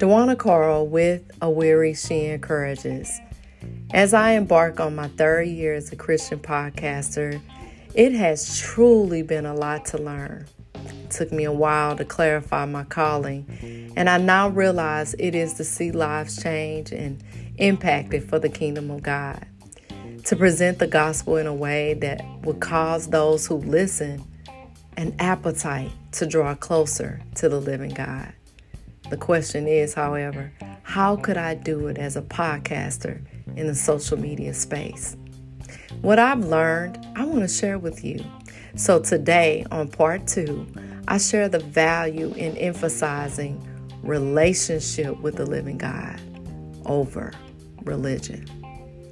Dwana Carl with A Weary She Encourages. As I embark on my third year as a Christian podcaster, it has truly been a lot to learn. It took me a while to clarify my calling, and I now realize it is to see lives change and impacted for the kingdom of God. To present the gospel in a way that would cause those who listen an appetite to draw closer to the living God. The question is, however, how could I do it as a podcaster in the social media space? What I've learned, I want to share with you. So today, on part two, I share the value in emphasizing relationship with the living God over religion.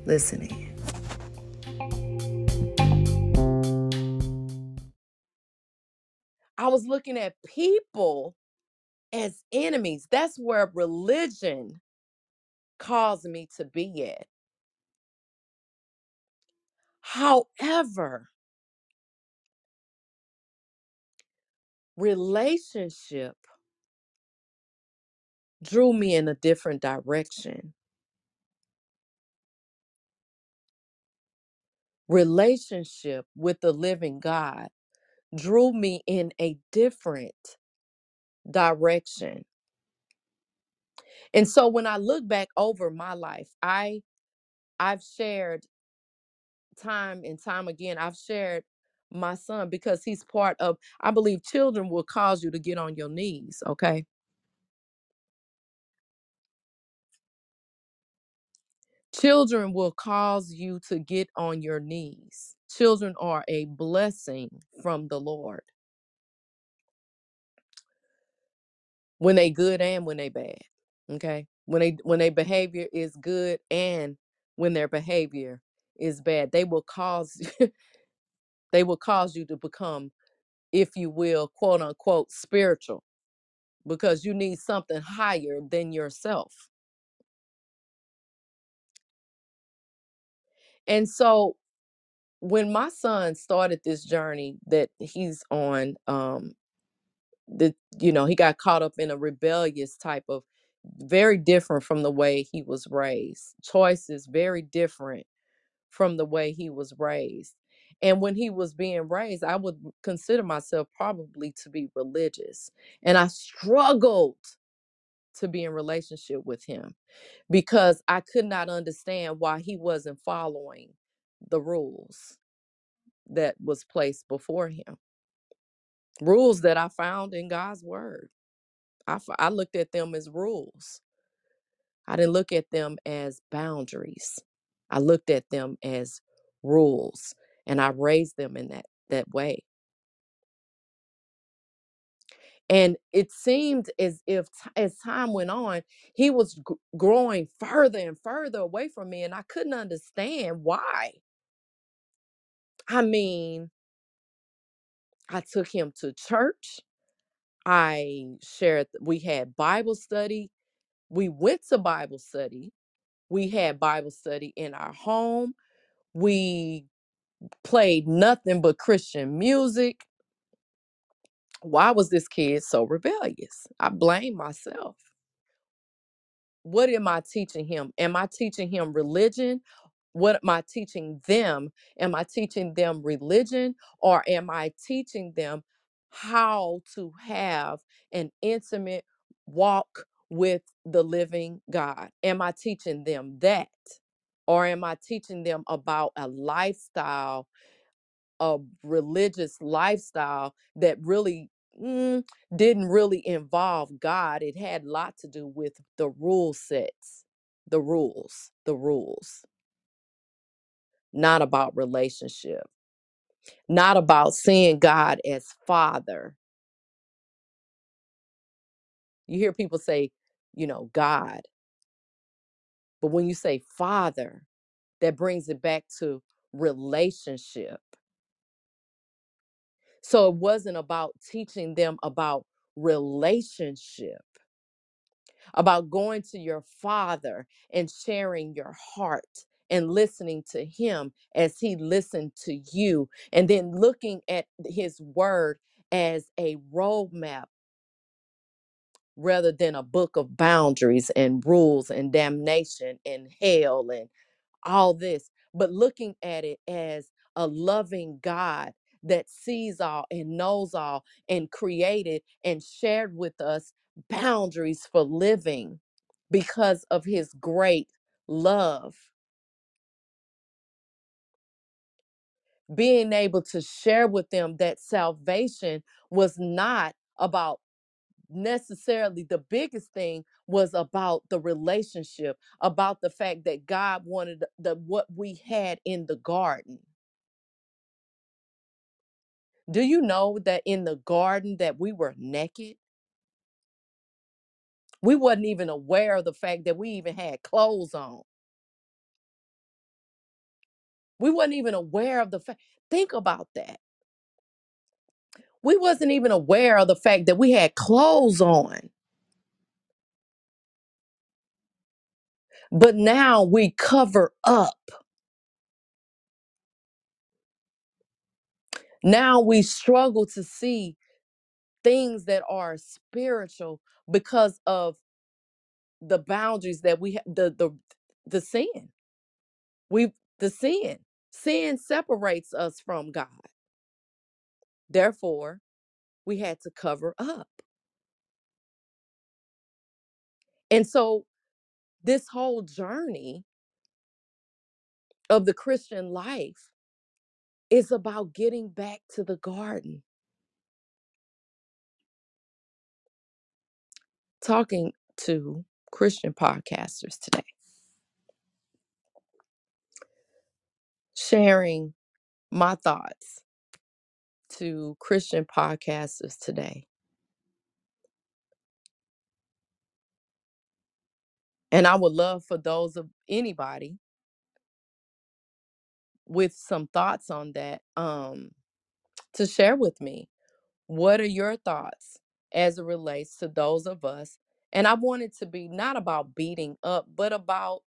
Listen in. Was looking at people as enemies. That's where religion caused me to be at. However, relationship drew me in a different direction. Relationship with the living God drew me in a different direction. And so when I look back over my life, I I've shared time and time again, I've shared my son because he's part of I believe children will cause you to get on your knees, okay? Children will cause you to get on your knees. Children are a blessing from the Lord when they good and when they bad. Okay? When they when their behavior is good and when their behavior is bad, they will cause they will cause you to become, if you will, quote unquote, spiritual because you need something higher than yourself. And so when my son started this journey that he's on, um, the you know, he got caught up in a rebellious type of very different from the way he was raised. Choices very different from the way he was raised. And when he was being raised, I would consider myself probably to be religious. And I struggled to be in relationship with him because I could not understand why he wasn't following the rules that was placed before him. Rules that I found in God's word. i, I looked at them as rules. I didn't look at them as boundaries. I looked at them as rules and I raised them in that that way. And it seemed as if t- as time went on, he was g- growing further and further away from me and I couldn't understand why. I mean, I took him to church. I shared we had Bible study. We went to Bible study. We had Bible study in our home. We played nothing but Christian music. Why was this kid so rebellious? I blame myself. What am I teaching him? Am I teaching him religion? What am I teaching them? Am I teaching them religion or am I teaching them how to have an intimate walk with the living God? Am I teaching them that? Or am I teaching them about a lifestyle a religious lifestyle that really mm, didn't really involve God. It had a lot to do with the rule sets, the rules, the rules, not about relationship, not about seeing God as Father. You hear people say, you know, God, but when you say Father, that brings it back to relationship. So it wasn't about teaching them about relationship about going to your father and sharing your heart and listening to him as he listened to you and then looking at his word as a roadmap rather than a book of boundaries and rules and damnation and hell and all this, but looking at it as a loving God that sees all and knows all and created and shared with us boundaries for living because of his great love. Being able to share with them that salvation was not about necessarily the biggest thing was about the relationship about the fact that god wanted the what we had in the garden. Do you know that in the garden that we were naked? We wasn't even aware of the fact that we even had clothes on we wasn't even aware of the fact think about that. We wasn't even aware of the fact that we had clothes on. But now we cover up. Now we struggle to see things that are spiritual because of the boundaries that we have the the the sin. We the sin sin separates us from god. Therefore we had to cover up. And so this whole journey of the christian life is about getting back to the garden. Talking to christian podcasters today sharing my thoughts to christian podcasters today. And i would love for those of anybody with some thoughts on that um to share with me. What are your thoughts as it relates to those of us? And i want it to be not about beating up but about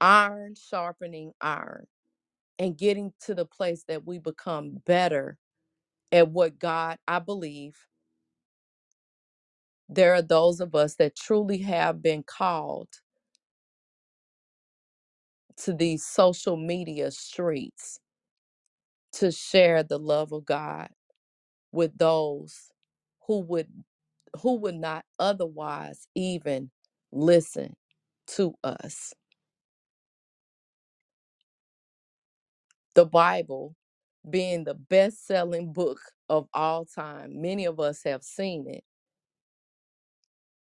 iron sharpening iron and getting to the place that we become better at what god i believe there are those of us that truly have been called to these social media streets to share the love of god with those who would who would not otherwise even listen to us. The Bible being the best-selling book of all time. Many of us have seen it.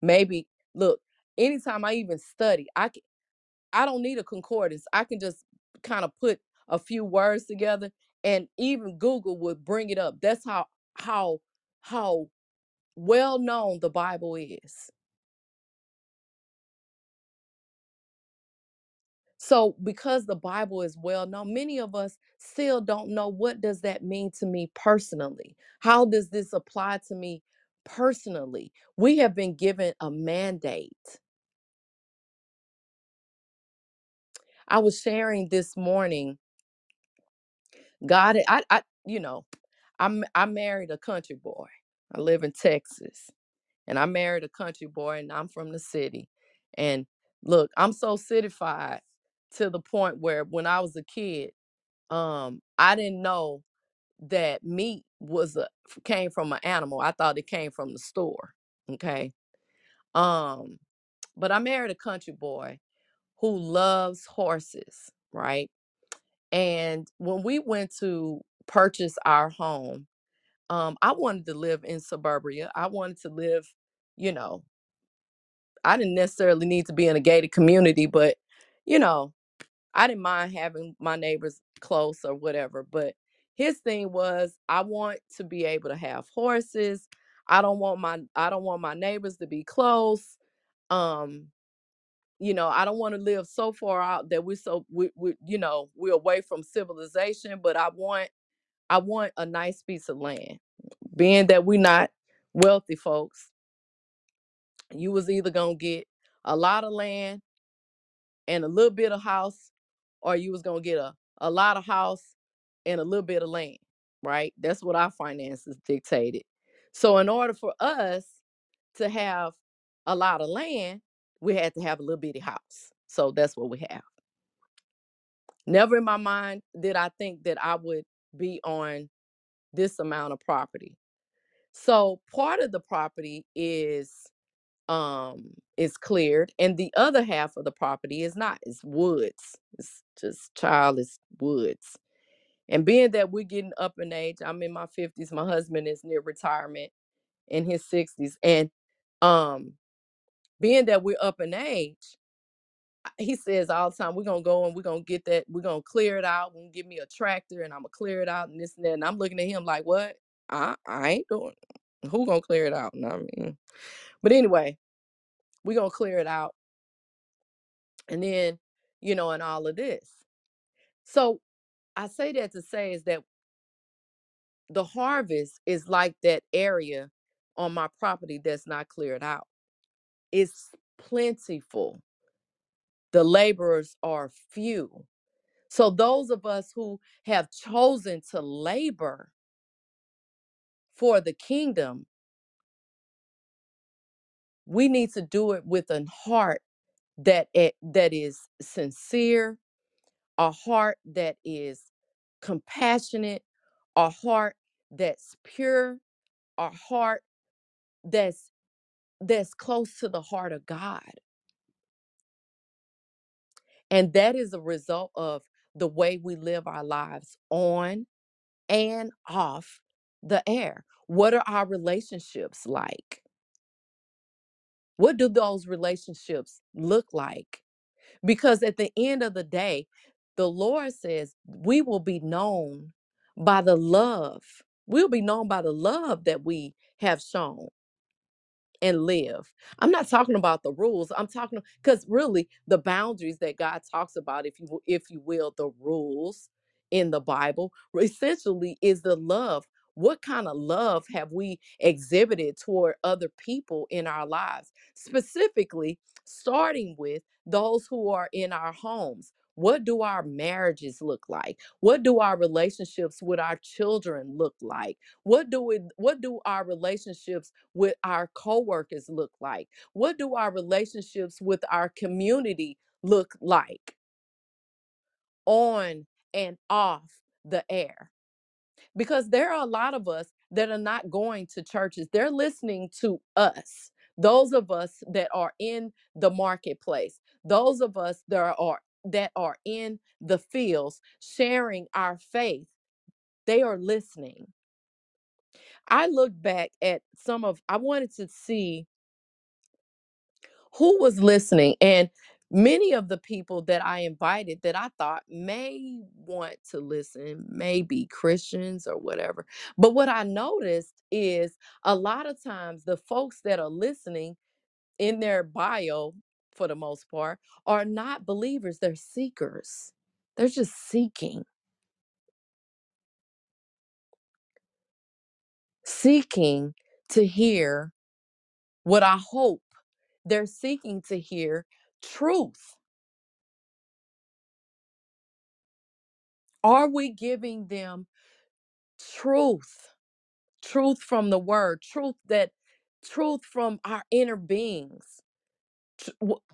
Maybe look, anytime I even study, I can, I don't need a concordance. I can just kind of put a few words together and even Google would bring it up. That's how how how well known the Bible is. So because the Bible is well known, many of us still don't know what does that mean to me personally? How does this apply to me personally? We have been given a mandate. I was sharing this morning, God, I, I you know, I'm I married a country boy. I live in Texas and I married a country boy and I'm from the city. And look, I'm so citified to the point where when I was a kid, um, I didn't know that meat was a came from an animal. I thought it came from the store. Okay. Um, but I married a country boy who loves horses, right? And when we went to purchase our home, um, I wanted to live in suburbia. I wanted to live, you know, I didn't necessarily need to be in a gated community, but you know, I didn't mind having my neighbors close or whatever, but his thing was I want to be able to have horses. I don't want my I don't want my neighbors to be close. Um, you know, I don't want to live so far out that we're so we, we you know, we're away from civilization, but I want I want a nice piece of land. Being that we're not wealthy folks, you was either gonna get a lot of land and a little bit of house, or you was gonna get a, a lot of house and a little bit of land. right? That's what our finances dictated. So in order for us to have a lot of land, we had to have a little bitty house. So that's what we have. Never in my mind did I think that I would be on this amount of property. So part of the property is um is cleared and the other half of the property is not. It's woods. It's just childless woods. And being that we're getting up in age, I'm in my 50s, my husband is near retirement in his 60s. And um being that we're up in age, he says all the time, we're gonna go and we're gonna get that, we're gonna clear it out, gonna give me a tractor and I'm gonna clear it out and this and that. And I'm looking at him like, what? I, I ain't doing. Who gonna clear it out? No, I mean, but anyway, we're gonna clear it out. And then, you know, and all of this. So I say that to say is that the harvest is like that area on my property that's not cleared out. It's plentiful. The laborers are few. So those of us who have chosen to labor for the kingdom, we need to do it with a heart that it, that is sincere, a heart that is compassionate, a heart that's pure, a heart that's that's close to the heart of God. And that is a result of the way we live our lives on and off the air. What are our relationships like? What do those relationships look like? Because at the end of the day, the Lord says we will be known by the love. We'll be known by the love that we have shown. and live. I'm not talking about the rules. I'm talking because really the boundaries that God talks about, if you if you will, the rules in the Bible essentially is the love. What kind of love have we exhibited toward other people in our lives? Specifically, starting with those who are in our homes. What do our marriages look like? What do our relationships with our children look like? What do we what do our relationships with our coworkers look like? What do our relationships with our community look like on and off the air? Because there are a lot of us that are not going to churches. They're listening to us. Those of us that are in the marketplace, those of us that are that are in the fields sharing our faith, they are listening. I look back at some of I wanted to see who was listening and many of the people that I invited that I thought may want to listen, may be Christians or whatever. But what I noticed is a lot of times the folks that are listening in their bio, for the most part, are not believers, they're seekers. They're just seeking, seeking to hear what I hope they're seeking to hear truth. Are we giving them truth? Truth from the word, truth that truth from our inner beings.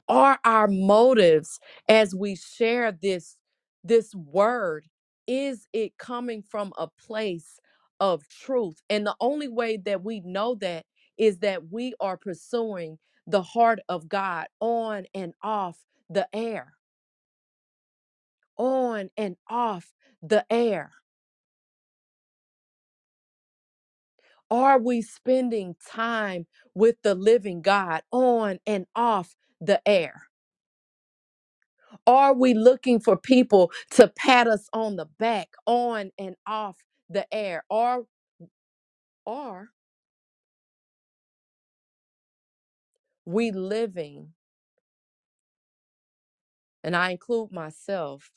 Are our motives as we share this this word is it coming from a place of truth? And the only way that we know that is that we are pursuing the heart of God on and off the air. On and off the air. Are we spending time with the living God on and off the air? Are we looking for people to pat us on the back on and off the air? Are are we living, and I include myself,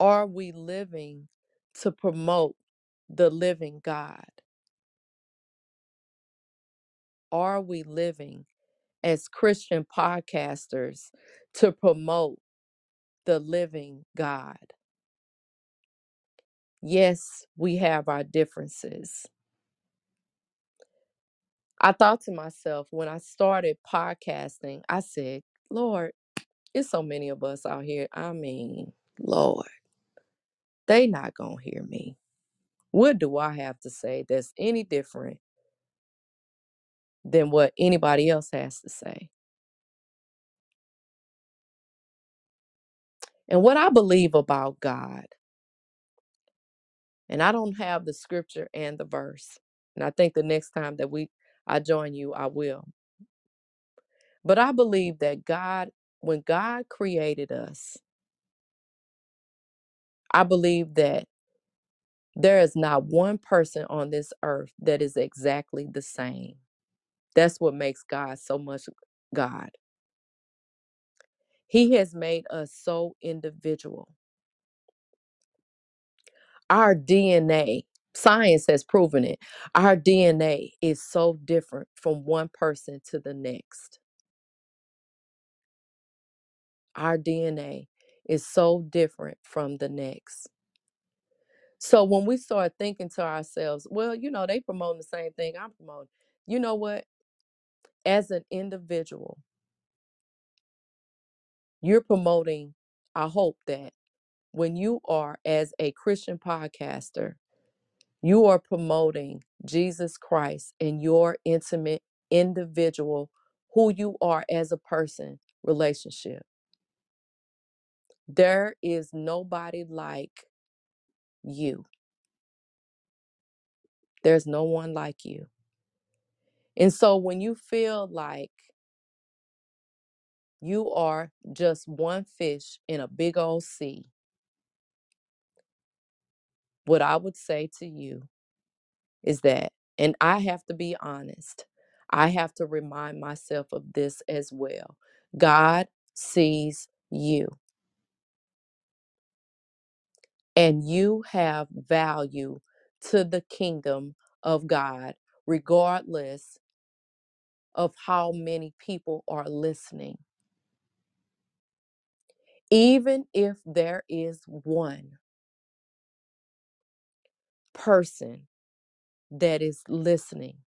are we living to promote the living God? Are we living as Christian podcasters to promote the living God? Yes, we have our differences. I thought to myself when I started podcasting, I said, Lord, it's so many of us out here. I mean, Lord, they not gonna hear me. What do I have to say that's any different than what anybody else has to say? And what I believe about God, and I don't have the scripture and the verse. And I think the next time that we I join you, I will. But I believe that God, when God created us, I believe that there is not one person on this earth that is exactly the same. That's what makes God so much God. He has made us so individual. Our DNA, science has proven it, our DNA is so different from one person to the next. Our DNA is so different from the next. So when we start thinking to ourselves, well, you know, they promoting the same thing I'm promoting. You know what? As an individual, you're promoting, I hope that when you are as a Christian podcaster, you are promoting Jesus Christ in your intimate, individual, who you are as a person relationship. There is nobody like you. There's no one like you. And so when you feel like you are just one fish in a big old sea, what I would say to you is that, and I have to be honest, I have to remind myself of this as well. God sees you, and you have value to the kingdom of God, regardless of how many people are listening. Even if there is one person that is listening,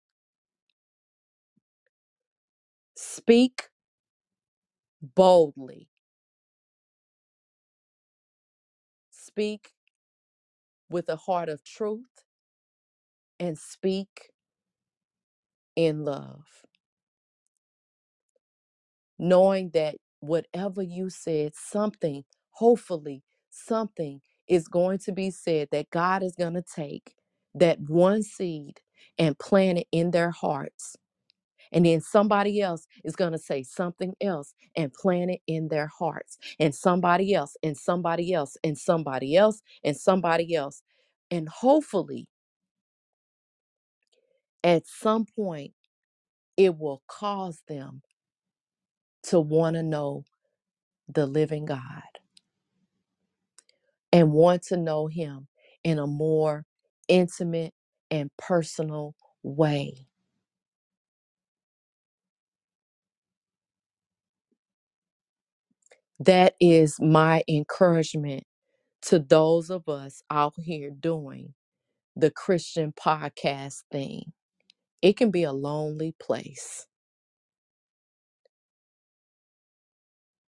speak boldly, speak with a heart of truth, and speak in love, knowing that whatever you said, something, hopefully, something is going to be said that God is going to take that one seed and plant it in their hearts. And then somebody else is going to say something else and plant it in their hearts. And somebody else, and somebody else, and somebody else, and somebody else. And hopefully, at some point, it will cause them to want to know the living God and want to know Him in a more intimate and personal way. That is my encouragement to those of us out here doing the Christian podcast thing. It can be a lonely place.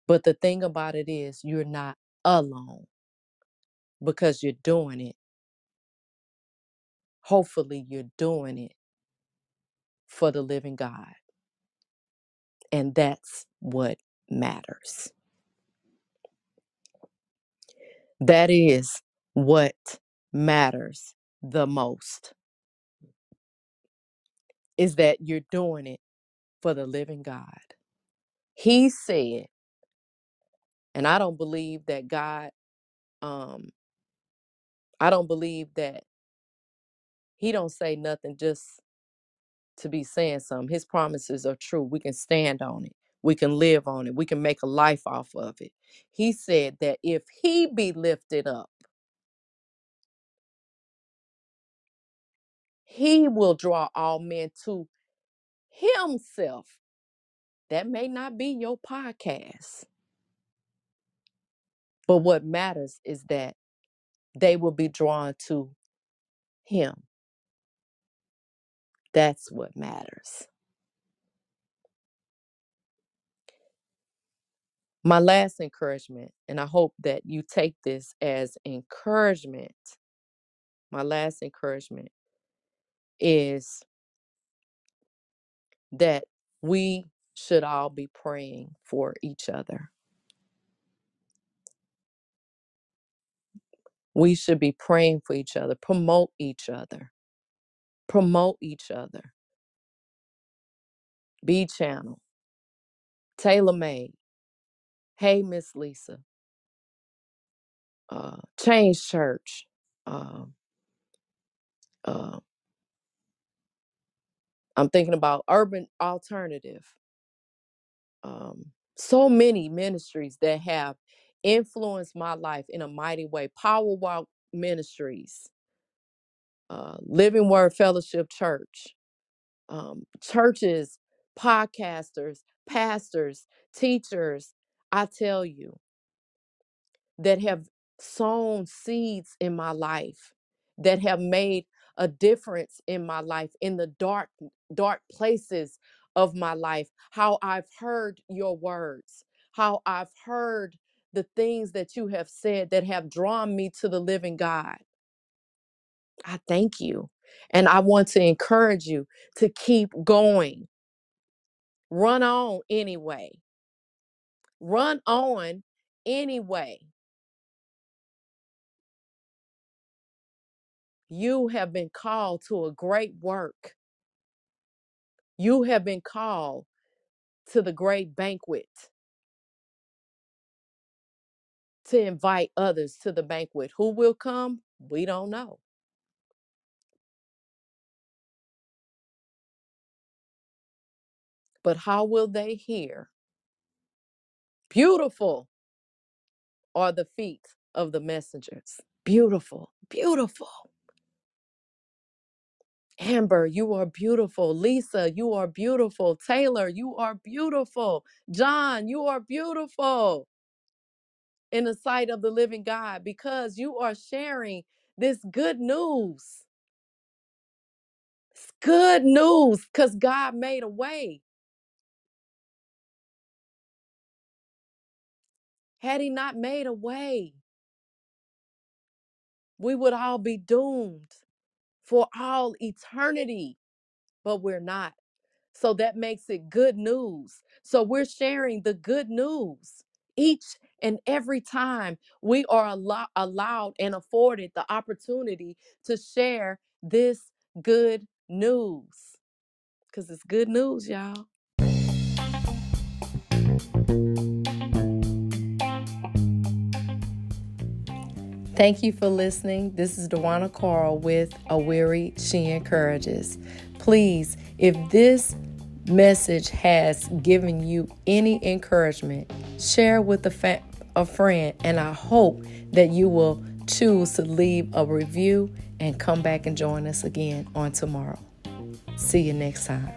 But the thing about it is, you're not alone because you're doing it. Hopefully, you're doing it for the living God. And that's what matters. That is what matters the most is that you're doing it for the living God. He said, and I don't believe that God um I don't believe that he don't say nothing just to be saying something. His promises are true. We can stand on it. We can live on it. We can make a life off of it. He said that if he be lifted up, he will draw all men to himself. That may not be your podcast, but what matters is that they will be drawn to Him. That's what matters. My last encouragement, and I hope that you take this as encouragement. My last encouragement is that we should all be praying for each other. We should be praying for each other, promote each other, promote each other. B channel, tailor made. Hey, Miss Lisa, uh, Change Church, um, uh, I'm thinking about Urban Alternative. Um, so many ministries that have influenced my life in a mighty way. Power Walk Ministries, uh, Living Word Fellowship Church, um, churches, podcasters, pastors, teachers. I tell you, that have sown seeds in my life, that have made a difference in my life, in the dark, dark places of my life, how I've heard your words, how I've heard the things that you have said that have drawn me to the living God. I thank you. And I want to encourage you to keep going. Run on anyway. Run on anyway. You have been called to a great work. You have been called to the great banquet to invite others to the banquet. Who will come? We don't know. But how will they hear? Beautiful are the feet of the messengers. Beautiful, beautiful. Amber, you are beautiful. Lisa, you are beautiful. Taylor, you are beautiful. John, you are beautiful in the sight of the living God because you are sharing this good news. It's good news because God made a way. Had He not made a way, we would all be doomed for all eternity, but we're not. So that makes it good news. So we're sharing the good news each and every time we are allo- allowed and afforded the opportunity to share this good news. Because it's good news, y'all. Thank you for listening. This is Dwana Carl with A Weary She Encourages. Please, if this message has given you any encouragement, share with a, fa- a friend, and I hope that you will choose to leave a review and come back and join us again on tomorrow. See you next time.